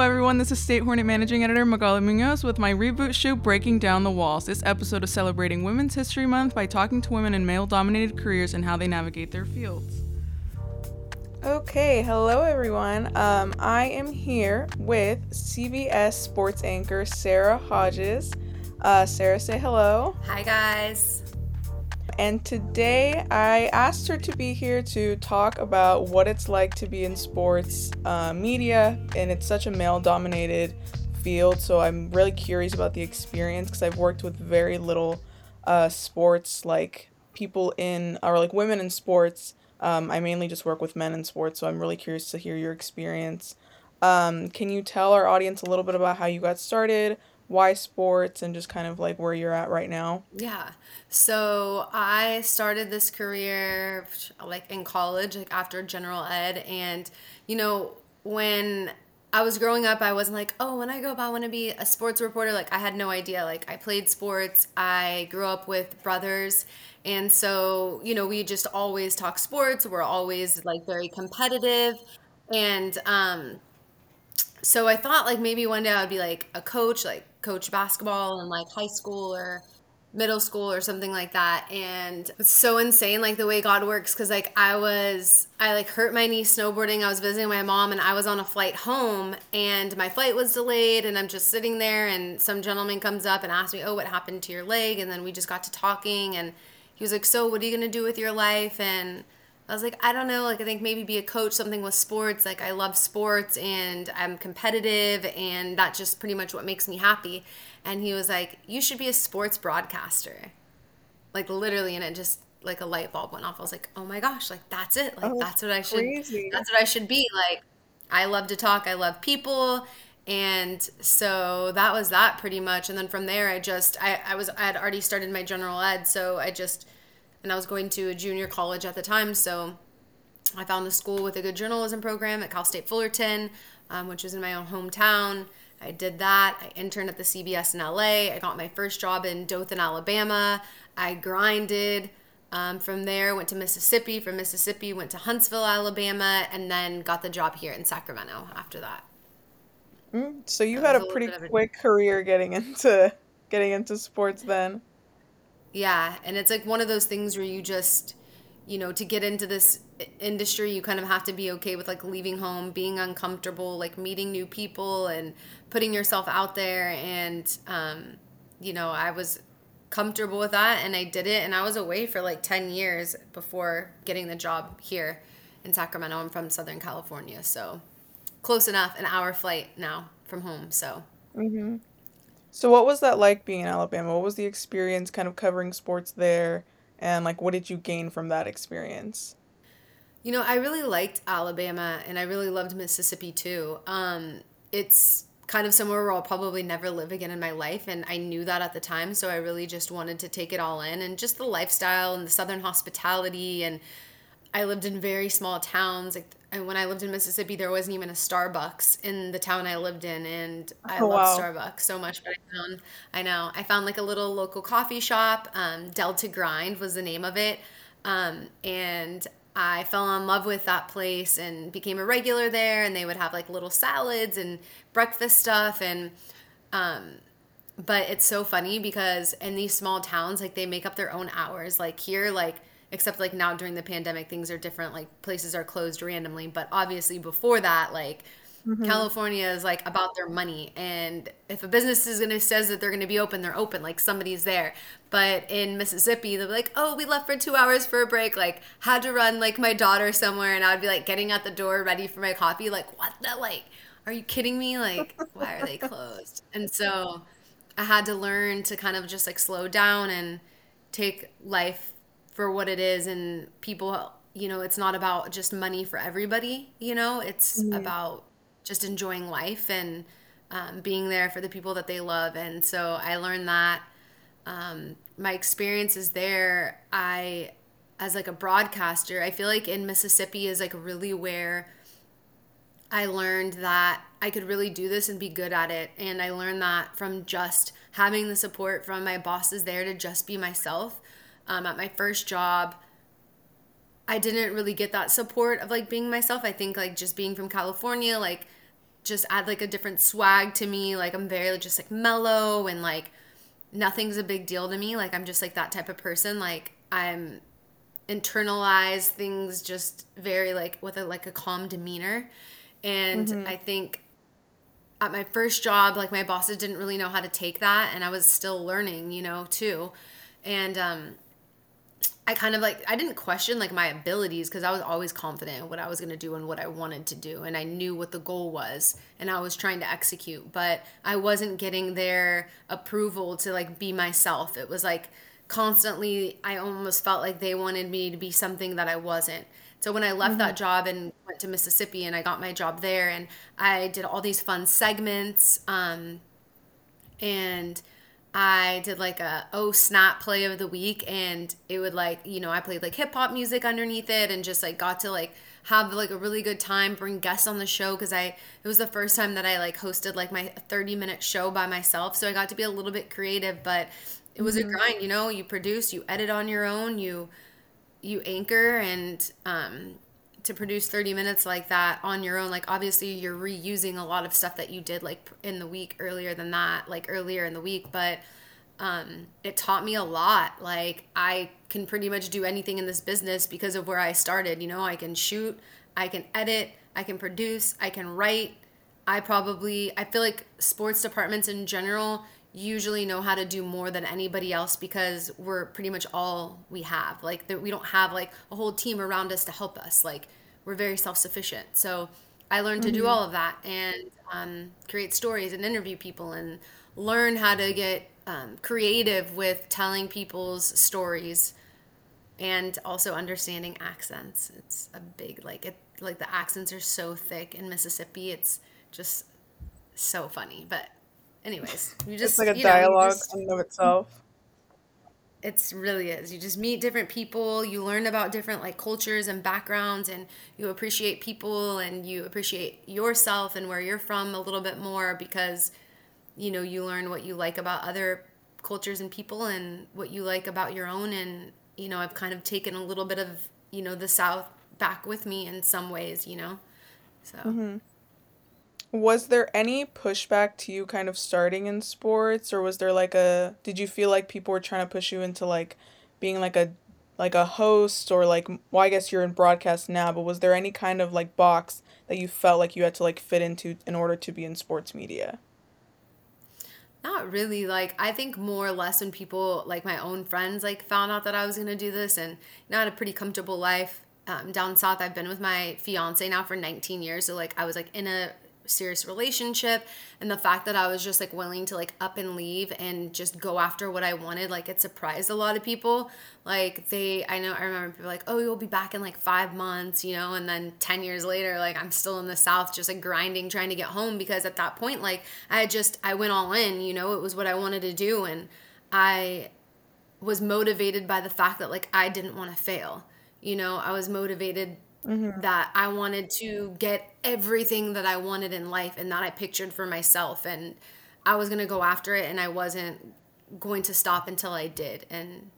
Hello, everyone. This is State Hornet Managing Editor Magaly Muñoz with my reboot show, Breaking Down the Walls. This episode is celebrating Women's History Month by talking to women in male dominated careers and how they navigate their fields. Okay, hello, everyone. Um, I am here with CBS sports anchor Sara Hodges. Uh, Sara, say hello. Hi, guys. And today I asked her to be here to talk about what it's like to be in sports uh, media, and it's such a male dominated field. So I'm really curious about the experience because I've worked with very little uh, sports, like people in, or like women in sports. Um, I mainly just work with men in sports, so I'm really curious to hear your experience. Um, can you tell our audience a little bit about how you got started, why sports and just kind of like where you're at right now? Yeah. So I started this career like in college, like after general ed. And, you know, when I was growing up, I wasn't like, oh, when I grow up, I want to be a sports reporter. Like, I had no idea. Like, I played sports, I grew up with brothers. And so, you know, we just always talk sports. We're always like very competitive. And, um, so I thought like maybe one day I would be like a coach, like coach basketball in like high school or middle school or something like that. And it's so insane like the way god works because like i was i like hurt my knee snowboarding. I was visiting my mom and i was on a flight home and my flight was delayed and i'm just sitting there and some gentleman comes up and asks me oh what happened to your leg? And then we just got to talking and he was like so what are you going to do with your life? And I was like, I don't know. Like, I think maybe be a coach, something with sports. Like, I love sports and I'm competitive, and that's just pretty much what makes me happy. And he was like, You should be a sports broadcaster. Like, literally. And it just, like, a light bulb went off. I was like, Oh my gosh, like, that's it. Like, oh, that's what I should, crazy. that's what I should be. Like, I love to talk, I love people. And so that was that pretty much. And then from there, I just, I, I was, I had already started my general ed. So I just, and I was going to a junior college at the time. So I found a school with a good journalism program at Cal State Fullerton, um, which is in my own hometown. I did that. I interned at the CBS in LA. I got my first job in Dothan, Alabama. I grinded. Um, from there, went to Mississippi. From Mississippi, went to Huntsville, Alabama, and then got the job here in Sacramento after that. Mm, so you that had a, a pretty quick career getting into getting into sports then. Yeah, and it's like one of those things where you just, you know, to get into this industry, you kind of have to be okay with like leaving home, being uncomfortable, like meeting new people and putting yourself out there. And, um, you know, I was comfortable with that and I did it. And I was away for like 10 years before getting the job here in Sacramento. I'm from Southern California. So close enough, an hour flight now from home. So. Mm-hmm. So what was that like being in Alabama? What was the experience kind of covering sports there and like what did you gain from that experience? You know, I really liked Alabama and I really loved Mississippi too. Um, it's kind of somewhere where I'll probably never live again in my life and I knew that at the time, so I really just wanted to take it all in and just the lifestyle and the southern hospitality and I lived in very small towns. Like and when I lived in Mississippi, there wasn't even a Starbucks in the town I lived in, and I oh, love wow. Starbucks so much. But I found, I know, I found like a little local coffee shop. Um, Delta Grind was the name of it, um, and I fell in love with that place and became a regular there. And they would have like little salads and breakfast stuff, and um, but it's so funny because in these small towns, like they make up their own hours. Like here, like except like now during the pandemic things are different like places are closed randomly but obviously before that like mm-hmm. california is like about their money and if a business is going to says that they're going to be open they're open like somebody's there. But in mississippi they're like oh we left for two hours for a break like had to run like my daughter somewhere and i would be like getting at the door ready for my coffee like what the like are you kidding me? Like why are they closed? And so i had to learn to kind of just like slow down and take life for what it is and people you know it's not about just money for everybody you know? It's mm-hmm. about just enjoying life and um, being there for the people that they love and so i learned that um, my experiences there. I as like a broadcaster i feel like in mississippi is like really where i learned that i could really do this and be good at it and i learned that from just having the support from my bosses there to just be myself um, at my first job i didn't really get that support of like being myself i think like just being from california like just add like a different swag to me. Like I'm very just like mellow and like nothing's a big deal to me. Like I'm just like that type of person. Like I'm internalize things just very like with a like a calm demeanor. And mm-hmm. I think at my first job, like my bosses didn't really know how to take that and I was still learning, you know, too. And um I kind of like I didn't question like my abilities because I was always confident in what I was going to do and what I wanted to do and I knew what the goal was and I was trying to execute but I wasn't getting their approval to like be myself. It was like constantly I almost felt like they wanted me to be something that I wasn't. So when I left mm-hmm. that job and went to Mississippi and I got my job there and I did all these fun segments um and I did like a oh snap play of the week and it would like, you know, I played like hip hop music underneath it and just like got to like have like a really good time, bring guests on the show because I it was the first time that I like hosted like my 30 minute show by myself. So I got to be a little bit creative, but it was mm-hmm. a grind, you know, you produce, you edit on your own, you you anchor and um to produce 30 minutes like that on your own like obviously you're reusing a lot of stuff that you did like in the week earlier than that like earlier in the week but um, it taught me a lot. Like i can pretty much do anything in this business because of where i started you know? I can shoot i can edit i can produce i can write. I probably i feel like sports departments in general usually know how to do more than anybody else because we're pretty much all we have. Like we don't have like a whole team around us to help us. Like we're very self-sufficient. So I learned mm-hmm. to do mm-hmm. all of that and um, create stories and interview people and learn how to get um, creative with telling people's stories and also understanding accents. It's a big like it like the accents are so thick in Mississippi. It's just so funny, but anyways, you just it's like a dialogue know, in of itself. It's really is. You just meet different people, you learn about different like cultures and backgrounds and you appreciate people and you appreciate yourself and where you're from a little bit more because you know, you learn what you like about other cultures and people and what you like about your own and you know, I've kind of taken a little bit of, you know, the south back with me in some ways, you know. So mm-hmm. Was there any pushback to you kind of starting in sports or was there like a did you feel like people were trying to push you into like being like a like a host or like well I guess you're in broadcast now, but was there any kind of like box that you felt like you had to like fit into in order to be in sports media? Not really. Like I think more or less when people like my own friends like found out that I was gonna do this and know, I had a pretty comfortable life. Um, down south, I've been with my fiance now for 19 years. So like I was like in a serious relationship and the fact that I was just like willing to like up and leave and just go after what I wanted like it surprised a lot of people. Like they I know I remember people like oh you'll be back in like 5 months you know and then 10 years later like I'm still in the south just like grinding trying to get home because at that point like I just I went all in you know it was what I wanted to do and I was motivated by the fact that like I didn't want to fail. You know I was motivated mm-hmm. that I wanted to get everything that I wanted in life and that I pictured for myself. And I was going to go after it and I wasn't going to stop until I did. And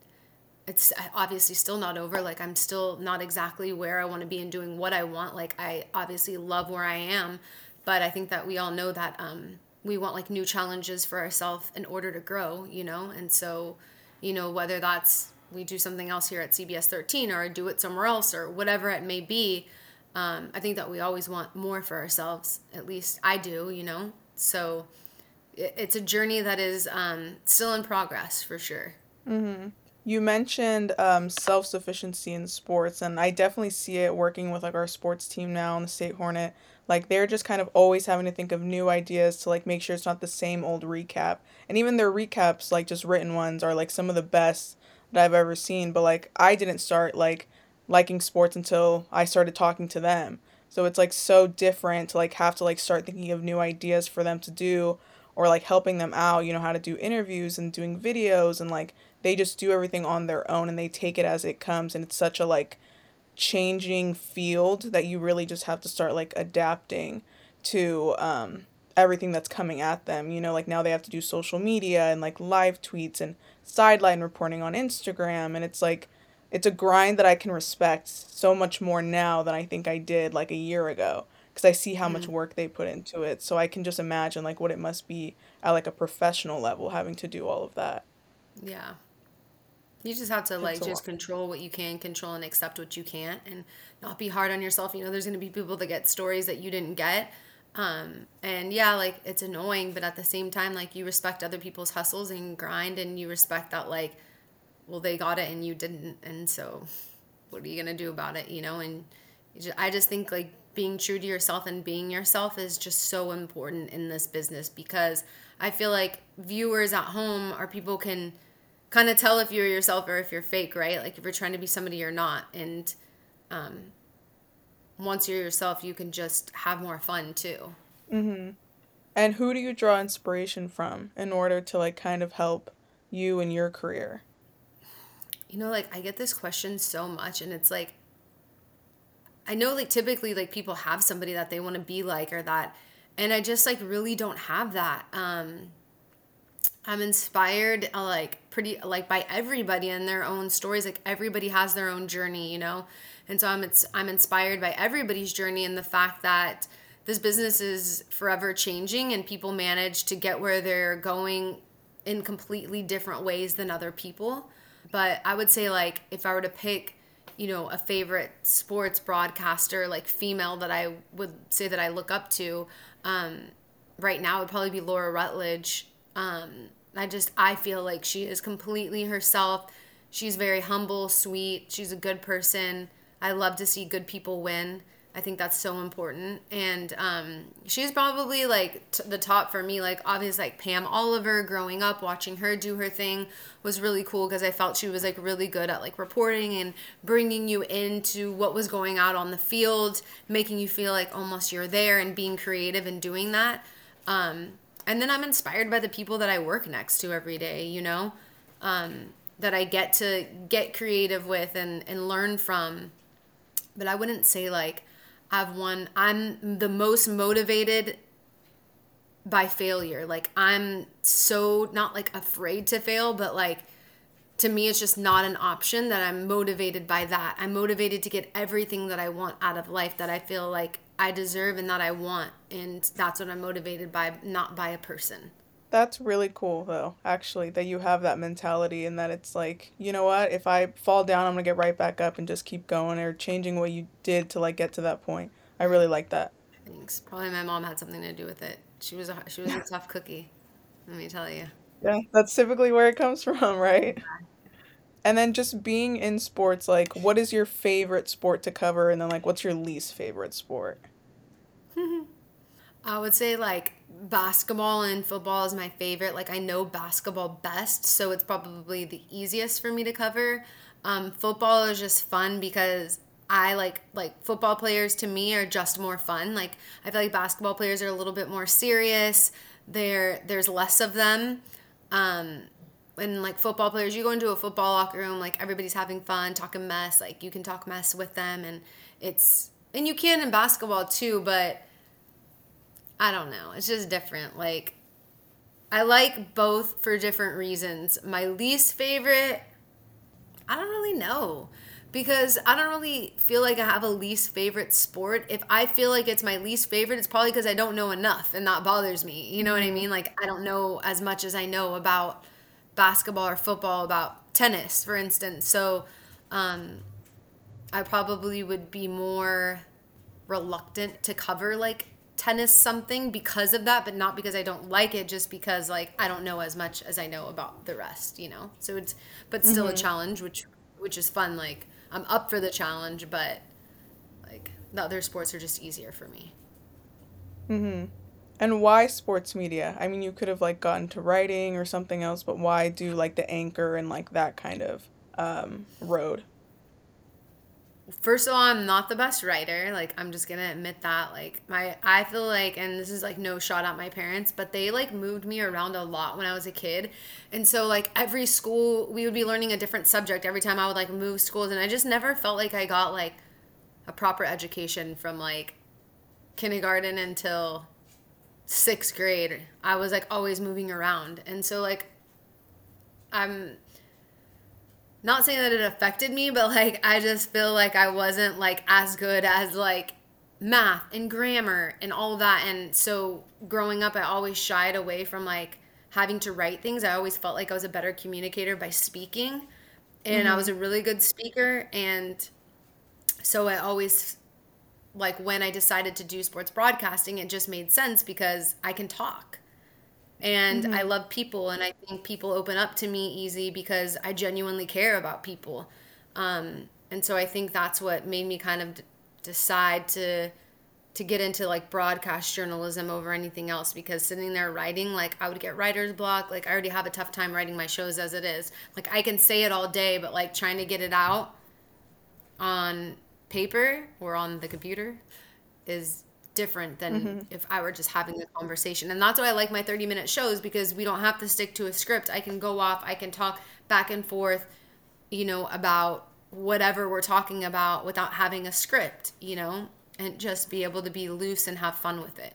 it's obviously still not over. Like, I'm still not exactly where I want to be and doing what I want. Like, I obviously love where I am. But I think that we all know that um, we want like new challenges for ourselves in order to grow, you know? And so, you know, whether that's we do something else here at CBS 13 or do it somewhere else or whatever it may be. Um, I think that we always want more for ourselves. At least I do, you know? So it, it's a journey that is um, still in progress for sure. Mm-hmm. You mentioned um, self sufficiency in sports, and I definitely see it working with like our sports team now on the State Hornet. Like they're just kind of always having to think of new ideas to like make sure it's not the same old recap. And even their recaps, like just written ones, are like some of the best that I've ever seen, but like I didn't start like liking sports until I started talking to them. So it's like so different to like have to like start thinking of new ideas for them to do or like helping them out, you know, how to do interviews and doing videos and like they just do everything on their own and they take it as it comes and it's such a like changing field that you really just have to start like adapting to um everything that's coming at them. You know, like now they have to do social media and like live tweets and sideline reporting on Instagram. And it's like, it's a grind that I can respect so much more now than I think I did like a year ago. because I see how much mm-hmm. work they put into it. So I can just imagine like what it must be at like a professional level having to do all of that. Yeah. You just have to It's like just lot. control what you can control and accept what you can't and not be hard on yourself. You know, there's going to be people that get stories that you didn't get. Um, and yeah, like it's annoying, but at the same time, like you respect other people's hustles and grind and you respect that like, well, they got it and you didn't. And so what are you going to do about it? You know, and you ju- I just think like being true to yourself and being yourself is just so important in this business because I feel like viewers at home are people can kind of tell if you're yourself or if you're fake, right? Like if you're trying to be somebody you're not. And um, once you're yourself, you can just have more fun too. And who do you draw inspiration from in order to like kind of help you in your career? You know, like I get this question so much, and it's like, I know like typically like people have somebody that they want to be like or that, and I just like really don't have that. Um, I'm inspired uh, like pretty like by everybody and their own stories. Like everybody has their own journey, you know, and so I'm it's I'm inspired by everybody's journey and the fact that this business is forever changing and people manage to get where they're going in completely different ways than other people. But I would say like if I were to pick, you know, a favorite sports broadcaster like female that I would say that I look up to, um, right now would probably be Laura Rutledge. Um, I just I feel like she is completely herself. She's very humble, sweet. She's a good person. I love to see good people win. I think that's so important. And um, she's probably like t- the top for me. Like obviously, like Pam Oliver. Growing up, watching her do her thing was really cool because I felt she was like really good at like reporting and bringing you into what was going out on the field, making you feel like almost you're there and being creative and doing that. Um, and then I'm inspired by the people that I work next to every day. You know, um, that I get to get creative with and and learn from but I wouldn't say like I've won. I'm the most motivated by failure. Like I'm so not like afraid to fail, but like to me it's just not an option that I'm motivated by that. I'm motivated to get everything that I want out of life that I feel like I deserve and that I want and that's what I'm motivated by, not by a person. That's really cool though, actually, that you have that mentality and that it's like, you know what, if I fall down, I'm gonna get right back up and just keep going or changing what you did to like get to that point. I really like that. Thanks. Probably my mom had something to do with it. She was a she was a tough cookie. Let me tell you. Yeah, that's typically where it comes from, right? And then just being in sports, like, what is your favorite sport to cover? And then, like, what's your least favorite sport? I would say like basketball and football is my favorite. Like I know basketball best, so it's probably the easiest for me to cover. Um, football is just fun because I like like football players to me are just more fun. Like I feel like basketball players are a little bit more serious. There there's less of them. Um, and like football players, you go into a football locker room, like everybody's having fun, talking mess. Like you can talk mess with them, and it's and you can in basketball too, but I don't know. It's just different. Like I like both for different reasons. My least favorite, I don't really know because I don't really feel like I have a least favorite sport. If I feel like it's my least favorite, it's probably because I don't know enough and that bothers me. You know what I mean? Like I don't know as much as I know about basketball or football, about tennis, for instance. So um, I probably would be more reluctant to cover like tennis something because of that, but not because I don't like it, just because like I don't know as much as I know about the rest, you know. So it's but still a challenge, which which is fun. Like I'm up for the challenge, but like the other sports are just easier for me. Mhm. And why sports media? I mean, you could have like gotten to writing or something else, but why do like the anchor and like that kind of um, road? First of all, I'm not the best writer. Like I'm just gonna admit that. Like my I feel like and this is like no shot at my parents, but they like moved me around a lot when I was a kid. And so like every school we would be learning a different subject every time I would like move schools and I just never felt like I got like a proper education from like kindergarten until sixth grade. I was like always moving around. And so like I'm not saying that it affected me, but like I just feel like I wasn't like as good as like math and grammar and all that. And so growing up, I always shied away from like having to write things. I always felt like I was a better communicator by speaking. And mm-hmm. I was a really good speaker. And so I always, like, when I decided to do sports broadcasting, it just made sense because I can talk. And mm-hmm. I love people. And I think people open up to me easy because I genuinely care about people. Um, and so I think that's what made me kind of d- decide to to get into like broadcast journalism over anything else because sitting there writing like I would get writer's block like I already have a tough time writing my shows as it is like I can say it all day but like trying to get it out on paper or on the computer is different than mm-hmm. if I were just having a conversation and that's why I like my 30 minute shows because we don't have to stick to a script I can go off I can talk back and forth you know about whatever we're talking about without having a script, you know, and just be able to be loose and have fun with it.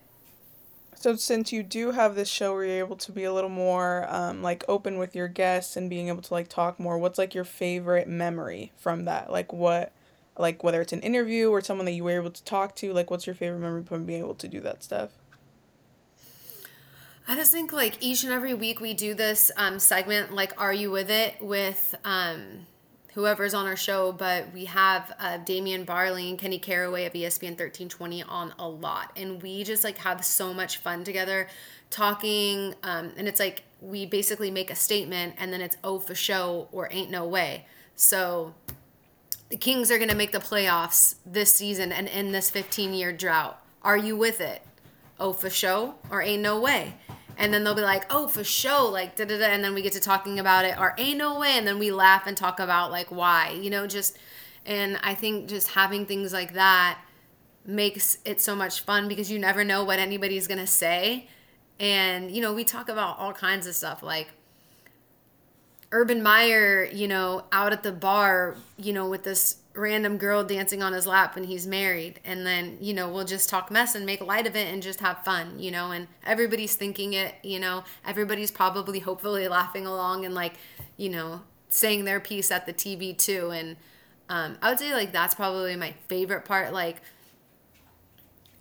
So since you do have this show where you're able to be a little more um, like open with your guests and being able to like talk more, what's like your favorite memory from that? Like what like whether it's an interview or someone that you were able to talk to, like what's your favorite memory from being able to do that stuff? I just think like each and every week we do this um, segment like Are You With It with um, whoever's on our show, but we have uh, Damian Barley and Kenny Caraway of ESPN 1320 on a lot. And we just like have so much fun together talking. Um, and it's like we basically make a statement and then it's oh for show or ain't no way. So the Kings are going to make the playoffs this season and end this 15 year drought. Are you with it? Oh for show or ain't no way and then they'll be like, "Oh, for sure," like da da da, and then we get to talking about it, or ain't no way, and then we laugh and talk about like why, you know, just, and I think just having things like that makes it so much fun because you never know what anybody's gonna say, and you know, we talk about all kinds of stuff like Urban Meyer, you know, out at the bar, you know, with this random girl dancing on his lap when he's married and then you know we'll just talk mess and make light of it and just have fun you know and everybody's thinking it you know everybody's probably hopefully laughing along and like you know saying their piece at the tv too and um, i would say like that's probably my favorite part like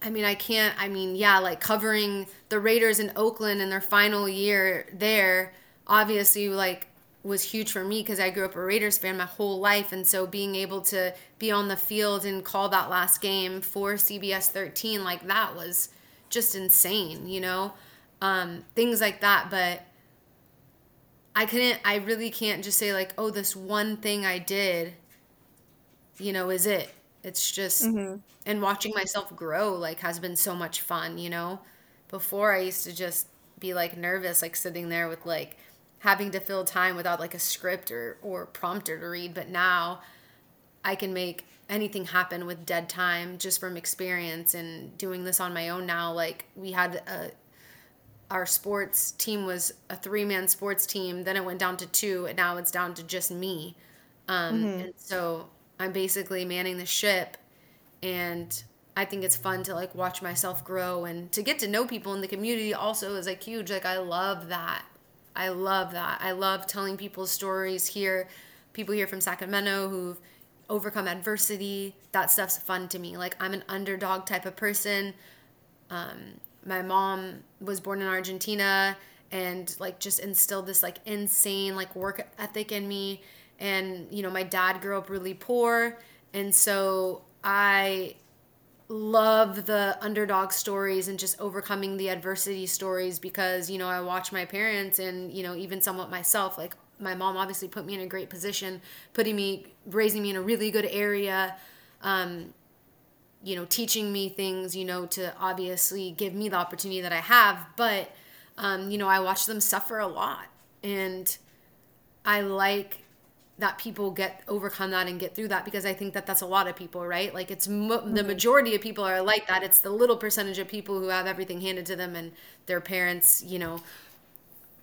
I mean, I can't. I mean, yeah, like covering the Raiders in Oakland in their final year there, obviously, like was huge for me because I grew up a Raiders fan my whole life. And so being able to be on the field and call that last game for CBS 13, like that was just insane, you know? Um, things like that. But I couldn't, I really can't just say, like, oh, this one thing I did, you know, is it. It's just, mm-hmm. and watching myself grow, like, has been so much fun, you know? Before I used to just be like nervous, like sitting there with like, having to fill time without like a script or, or prompter to read. But now I can make anything happen with dead time just from experience and doing this on my own now. Like we had a, our sports team was a three man sports team. Then it went down to two, and now it's down to just me. Um, mm-hmm. And so I'm basically manning the ship, and I think it's fun to like watch myself grow and to get to know people in the community. Also, is like huge. Like I love that. I love that. I love telling people's stories here. People here from Sacramento who've overcome adversity. That stuff's fun to me. Like I'm an underdog type of person. Um, my mom was born in Argentina and like just instilled this like insane like work ethic in me. And you know, my dad grew up really poor, and so I love the underdog stories and just overcoming the adversity stories because you know I watch my parents and you know even somewhat myself like my mom obviously put me in a great position putting me raising me in a really good area um, you know teaching me things you know to obviously give me the opportunity that I have. But um, you know I watch them suffer a lot and I like that people get overcome that and get through that because I think that that's a lot of people, right? Like it's mo- mm-hmm. the majority of people are like that. It's the little percentage of people who have everything handed to them and their parents, you know,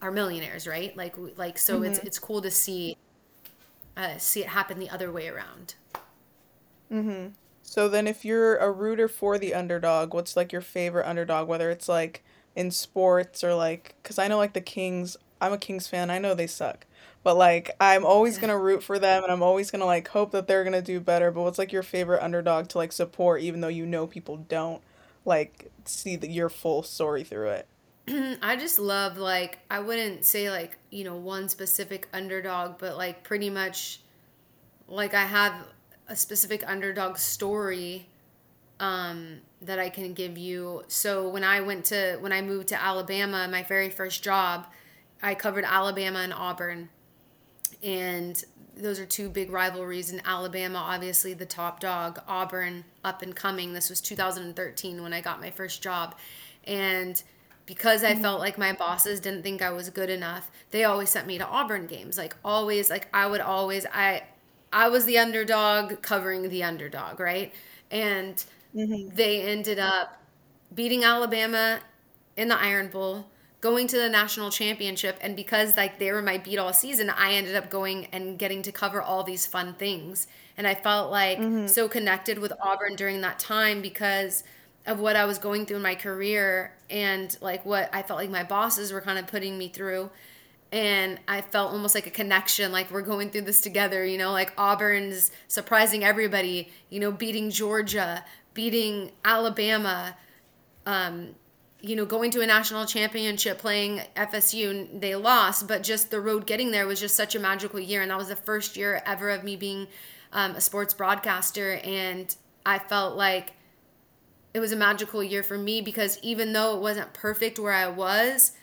are millionaires, right? Like like so mm-hmm. it's it's cool to see uh, see it happen the other way around. Mhm. So then if you're a rooter for the underdog, what's like your favorite underdog whether it's like in sports or like cuz I know like the Kings I'm a Kings fan. I know they suck. But like I'm always gonna root for them and I'm always gonna like hope that they're gonna do better. But what's like your favorite underdog to like support even though you know people don't like see the, your full story through it? I just love like I wouldn't say like, you know, one specific underdog, but like pretty much like I have a specific underdog story um that I can give you. So when I went to when I moved to Alabama, my very first job, I covered Alabama and Auburn and those are two big rivalries in Alabama, obviously the top dog, Auburn up and coming. This was 2013 when I got my first job. And because I felt like my bosses didn't think I was good enough, they always sent me to Auburn games. Like always, like I would always I I was the underdog covering the underdog, right? And mm-hmm. they ended up beating Alabama in the Iron Bowl going to the national championship and because like they were my beat all season i ended up going and getting to cover all these fun things and i felt like mm-hmm. so connected with auburn during that time because of what i was going through in my career and like what i felt like my bosses were kind of putting me through and i felt almost like a connection like we're going through this together you know like auburn's surprising everybody you know beating georgia beating alabama um, you know, going to a national championship playing FSU, they lost, but just the road getting there was just such a magical year. And that was the first year ever of me being um, a sports broadcaster. And I felt like it was a magical year for me because even though it wasn't perfect where I was,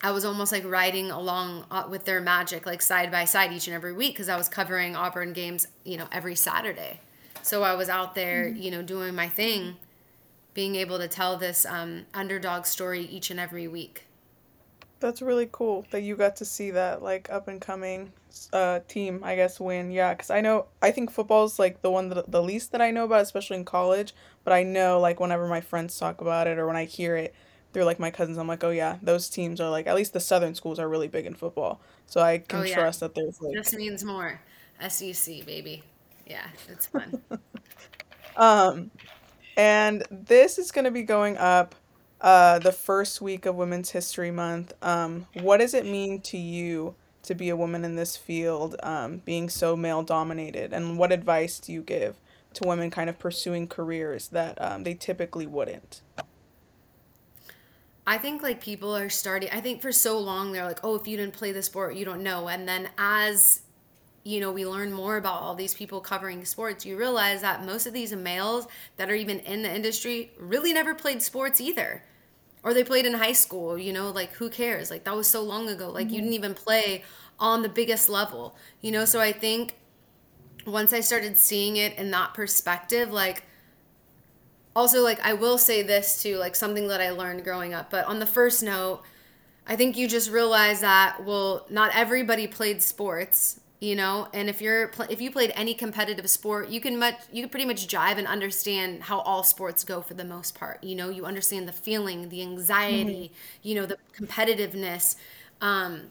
I was almost like riding along uh, with their magic, like side by side each and every week because I was covering Auburn games, you know, every Saturday. So I was out there, mm-hmm. you know, doing my thing being able to tell this um, underdog story each and every week. That's really cool that you got to see that like up and coming uh, team, I guess, win. Yeah, because I know I think football's like the one that the least that I know about, especially in college. But I know like whenever my friends talk about it or when I hear it through like my cousins, I'm like, oh yeah, those teams are like at least the southern schools are really big in football. So I can oh, yeah. trust that there's like this means more SEC baby. Yeah, it's fun. um, and this is going to be going up uh, the first week of Women's History Month. Um, what does it mean to you to be a woman in this field, um, being so male dominated? And what advice do you give to women kind of pursuing careers that um, they typically wouldn't? I think like people are starting, I think for so long they're like, oh, if you didn't play the sport, you don't know. And then as you know, we learn more about all these people covering sports, you realize that most of these males that are even in the industry really never played sports either. Or they played in high school, you know, like who cares? Like that was so long ago. Like mm-hmm. you didn't even play on the biggest level, you know? So I think once I started seeing it in that perspective, like, also, like, I will say this too, like something that I learned growing up, but on the first note, I think you just realize that, well, not everybody played sports you know and if you're if you played any competitive sport you can much you can pretty much jive and understand how all sports go for the most part you know you understand the feeling the anxiety mm-hmm. you know the competitiveness um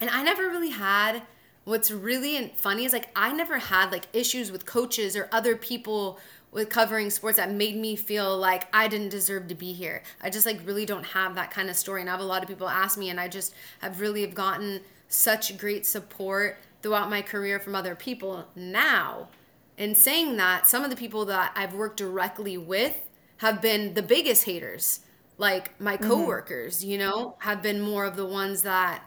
and i never really had what's really funny is like i never had like issues with coaches or other people with covering sports that made me feel like I didn't deserve to be here. I just like really don't have that kind of story. And I have a lot of people ask me and I just have really have gotten such great support throughout my career from other people now. In saying that, some of the people that I've worked directly with have been the biggest haters. Like my mm-hmm. coworkers, mm-hmm. you know, have been more of the ones that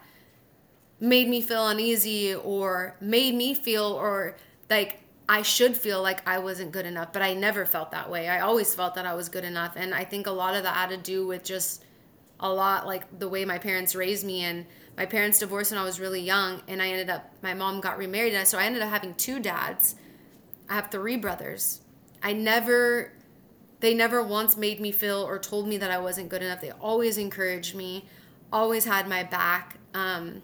made me feel uneasy or made me feel or like I should feel like I wasn't good enough, but I never felt that way. I always felt that I was good enough. And I think a lot of that had to do with just a lot like the way my parents raised me and my parents divorced when I was really young, and I ended up, my mom got remarried, and so I ended up having two dads. I have three brothers. I never, they never once made me feel or told me that I wasn't good enough. They always encouraged me, always had my back, um,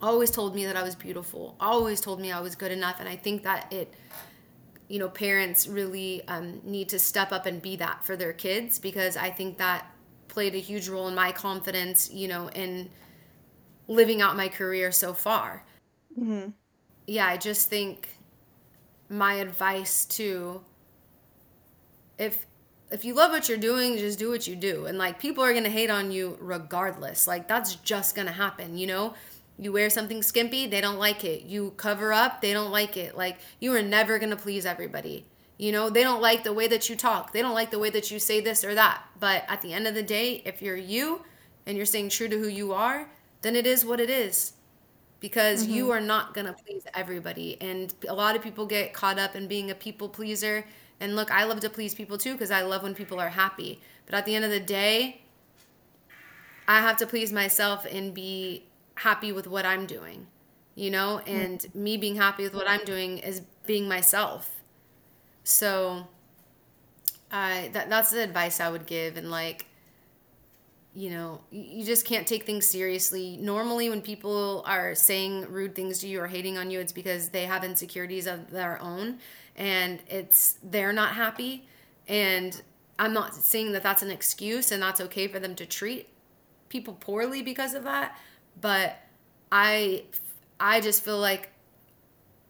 always told me that I was beautiful, always told me I was good enough. And I think that it, you know, parents really um, need to step up and be that for their kids because I think that played a huge role in my confidence, you know, in living out my career so far. Mm-hmm. Yeah, I just think my advice to if if you love what you're doing, just do what you do. And like people are going to hate on you regardless. Like that's just going to happen, you know? You wear something skimpy, they don't like it. You cover up, they don't like it. Like you are never going to please everybody. You know, they don't like the way that you talk. They don't like the way that you say this or that. But at the end of the day, if you're you and you're staying true to who you are, then it is what it is. Because mm-hmm. you are not going to please everybody. And a lot of people get caught up in being a people pleaser. And look, I love to please people too because I love when people are happy. But at the end of the day, I have to please myself and be happy with what I'm doing, you know? And mm-hmm. me being happy with what I'm doing is being myself so I that that's the advice I would give and like you know, you just can't take things seriously. Normally when people are saying rude things to you or hating on you, it's because they have insecurities of their own and it's they're not happy and I'm not saying that that's an excuse and that's okay for them to treat people poorly because of that, but I I just feel like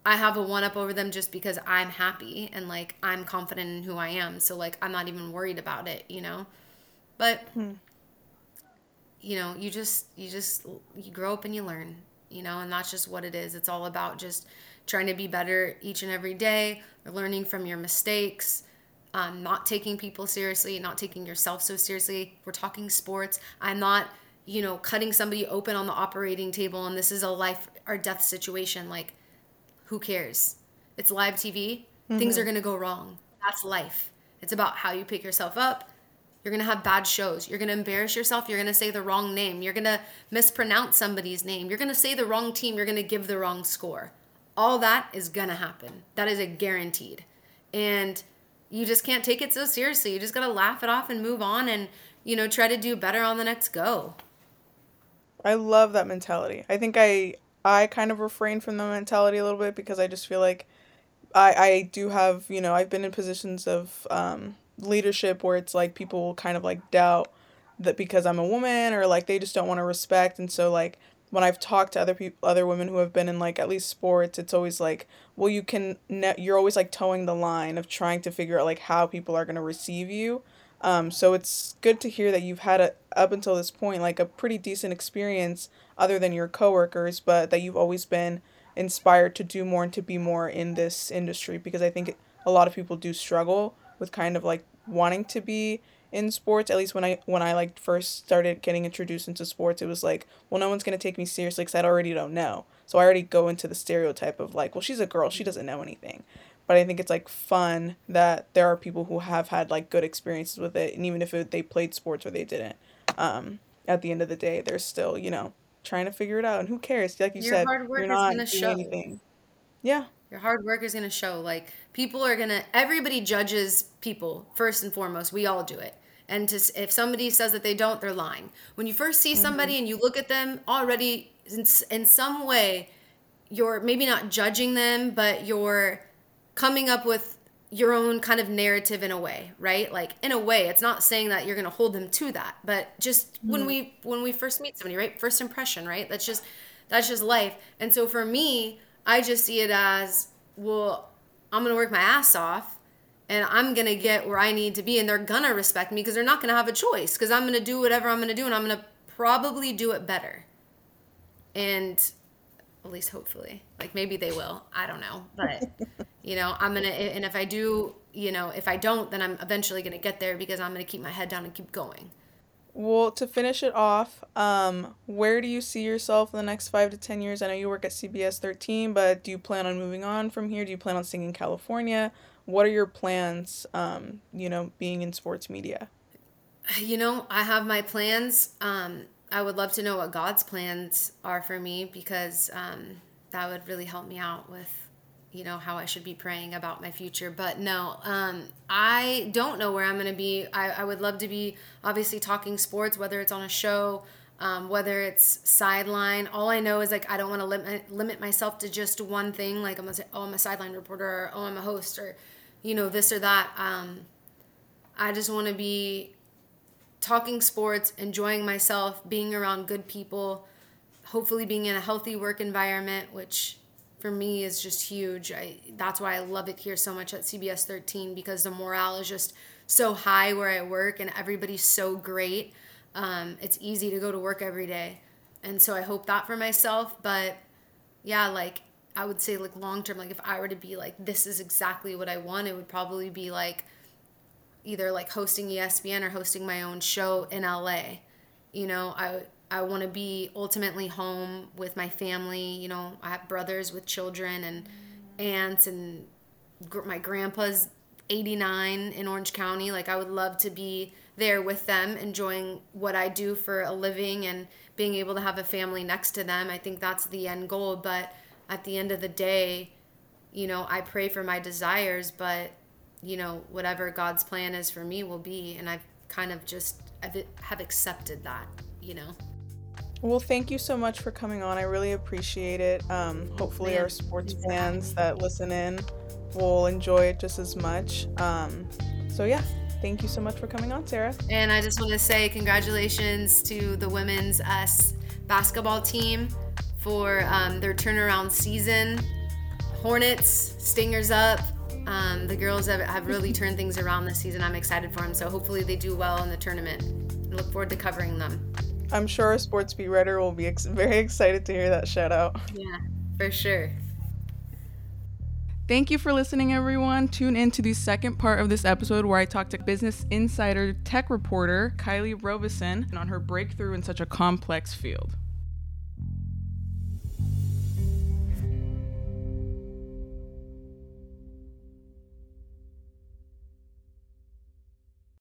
I have a one up over them just because I'm happy and like I'm confident in who I am. So like I'm not even worried about it, you know? But hmm. You know, you just you just you grow up and you learn, you know, and that's just what it is. It's all about just trying to be better each and every day, learning from your mistakes, um, not taking people seriously, not taking yourself so seriously. We're talking sports. I'm not, you know, cutting somebody open on the operating table and this is a life or death situation. Like who cares? It's live TV. Mm-hmm. Things are going to go wrong. That's life. It's about how you pick yourself up. You're going to have bad shows. You're going to embarrass yourself. You're going to say the wrong name. You're going to mispronounce somebody's name. You're going to say the wrong team. You're going to give the wrong score. All that is going to happen. That is a guaranteed. And you just can't take it so seriously. You just got to laugh it off and move on and, you know, try to do better on the next go. I love that mentality. I think I I kind of refrain from the mentality a little bit because I just feel like I I do have you know I've been in positions of um, leadership where it's like people will kind of like doubt that because I'm a woman or like they just don't want to respect. And so like when I've talked to other people other women who have been in like at least sports it's always like well you can ne- you're always like towing the line of trying to figure out like how people are going to receive you. Um, so it's good to hear that you've had a, up until this point like a pretty decent experience other than your coworkers, but that you've always been inspired to do more and to be more in this industry because I think a lot of people do struggle with kind of like wanting to be in sports at least when i when i like first started getting introduced into sports it was like well no one's going to take me seriously because i already don't know so i already go into the stereotype of like well she's a girl she doesn't know anything but i think it's like fun that there are people who have had like good experiences with it and even if it, they played sports or they didn't um, at the end of the day they're still you know trying to figure it out. And who cares? Like you Your said, hard work you're not doing show. anything. Yeah. Your hard work is going to show. Like people are going to, everybody judges people first and foremost. We all do it. And to, if somebody says that they don't, they're lying. When you first see somebody mm-hmm. and you look at them already in, in some way, you're maybe not judging them, but you're coming up with your own kind of narrative in a way right like in a way it's not saying that you're going to hold them to that but just mm-hmm. when we when we first meet somebody right first impression right that's just that's just life and so for me i just see it as well i'm going to work my ass off and i'm going to get where i need to be and they're going to respect me because they're not going to have a choice because i'm going to do whatever i'm going to do and i'm going to probably do it better. And at least hopefully like maybe they will i don't know but you know i'm gonna and if i do you know if i don't then i'm eventually gonna get there because i'm gonna keep my head down and keep going well to finish it off um where do you see yourself in the next five to ten years? I know you work at cbs 13 but do you plan on moving on from here? Do you plan on staying in california? What are your plans um you know being in sports media? You know i have my plans. Um I would love to know what God's plans are for me because um, that would really help me out with, you know, how I should be praying about my future. But no, um, I don't know where I'm going to be. I, I would love to be obviously talking sports, whether it's on a show, um, whether it's sideline. All I know is like I don't want to limit limit myself to just one thing. Like I'm gonna say, oh, I'm a sideline reporter, or oh, I'm a host, or you know, this or that. Um, I just want to be talking sports, enjoying myself, being around good people, hopefully being in a healthy work environment, which for me is just huge. I that's why I love it here so much at CBS 13 because the morale is just so high where I work and everybody's so great. Um, it's easy to go to work every day. And so I hope that for myself. But yeah, like I would say like long term, like if I were to be like, this is exactly what I want, it would probably be like either like hosting ESPN or hosting my own show in LA. You know, I I want to be ultimately home with my family. You know, I have brothers with children and aunts and gr- my grandpa's 89 in Orange County. Like I would love to be there with them, enjoying what I do for a living and being able to have a family next to them. I think that's the end goal. But at the end of the day, you know, I pray for my desires, but you know, whatever God's plan is for me will be. And I've kind of just I've, have accepted that, you know. Well, thank you so much for coming on. I really appreciate it. Um, hopefully, Man, our sports exactly. fans that listen in will enjoy it just as much. Um, so, yeah, thank you so much for coming on, Sara. And I just want to say congratulations to the women's S basketball team for um, their turnaround season. Hornets, Stingers up. Um, the girls have, have really turned things around this season. I'm excited for them. So hopefully they do well in the tournament. I look forward to covering them. I'm sure our sports beat writer will be ex- very excited to hear that shout out. Yeah, for sure. Thank you for listening, everyone. Tune in to the second part of this episode where I talk to Business Insider tech reporter Kylie Robison on her breakthrough in such a complex field.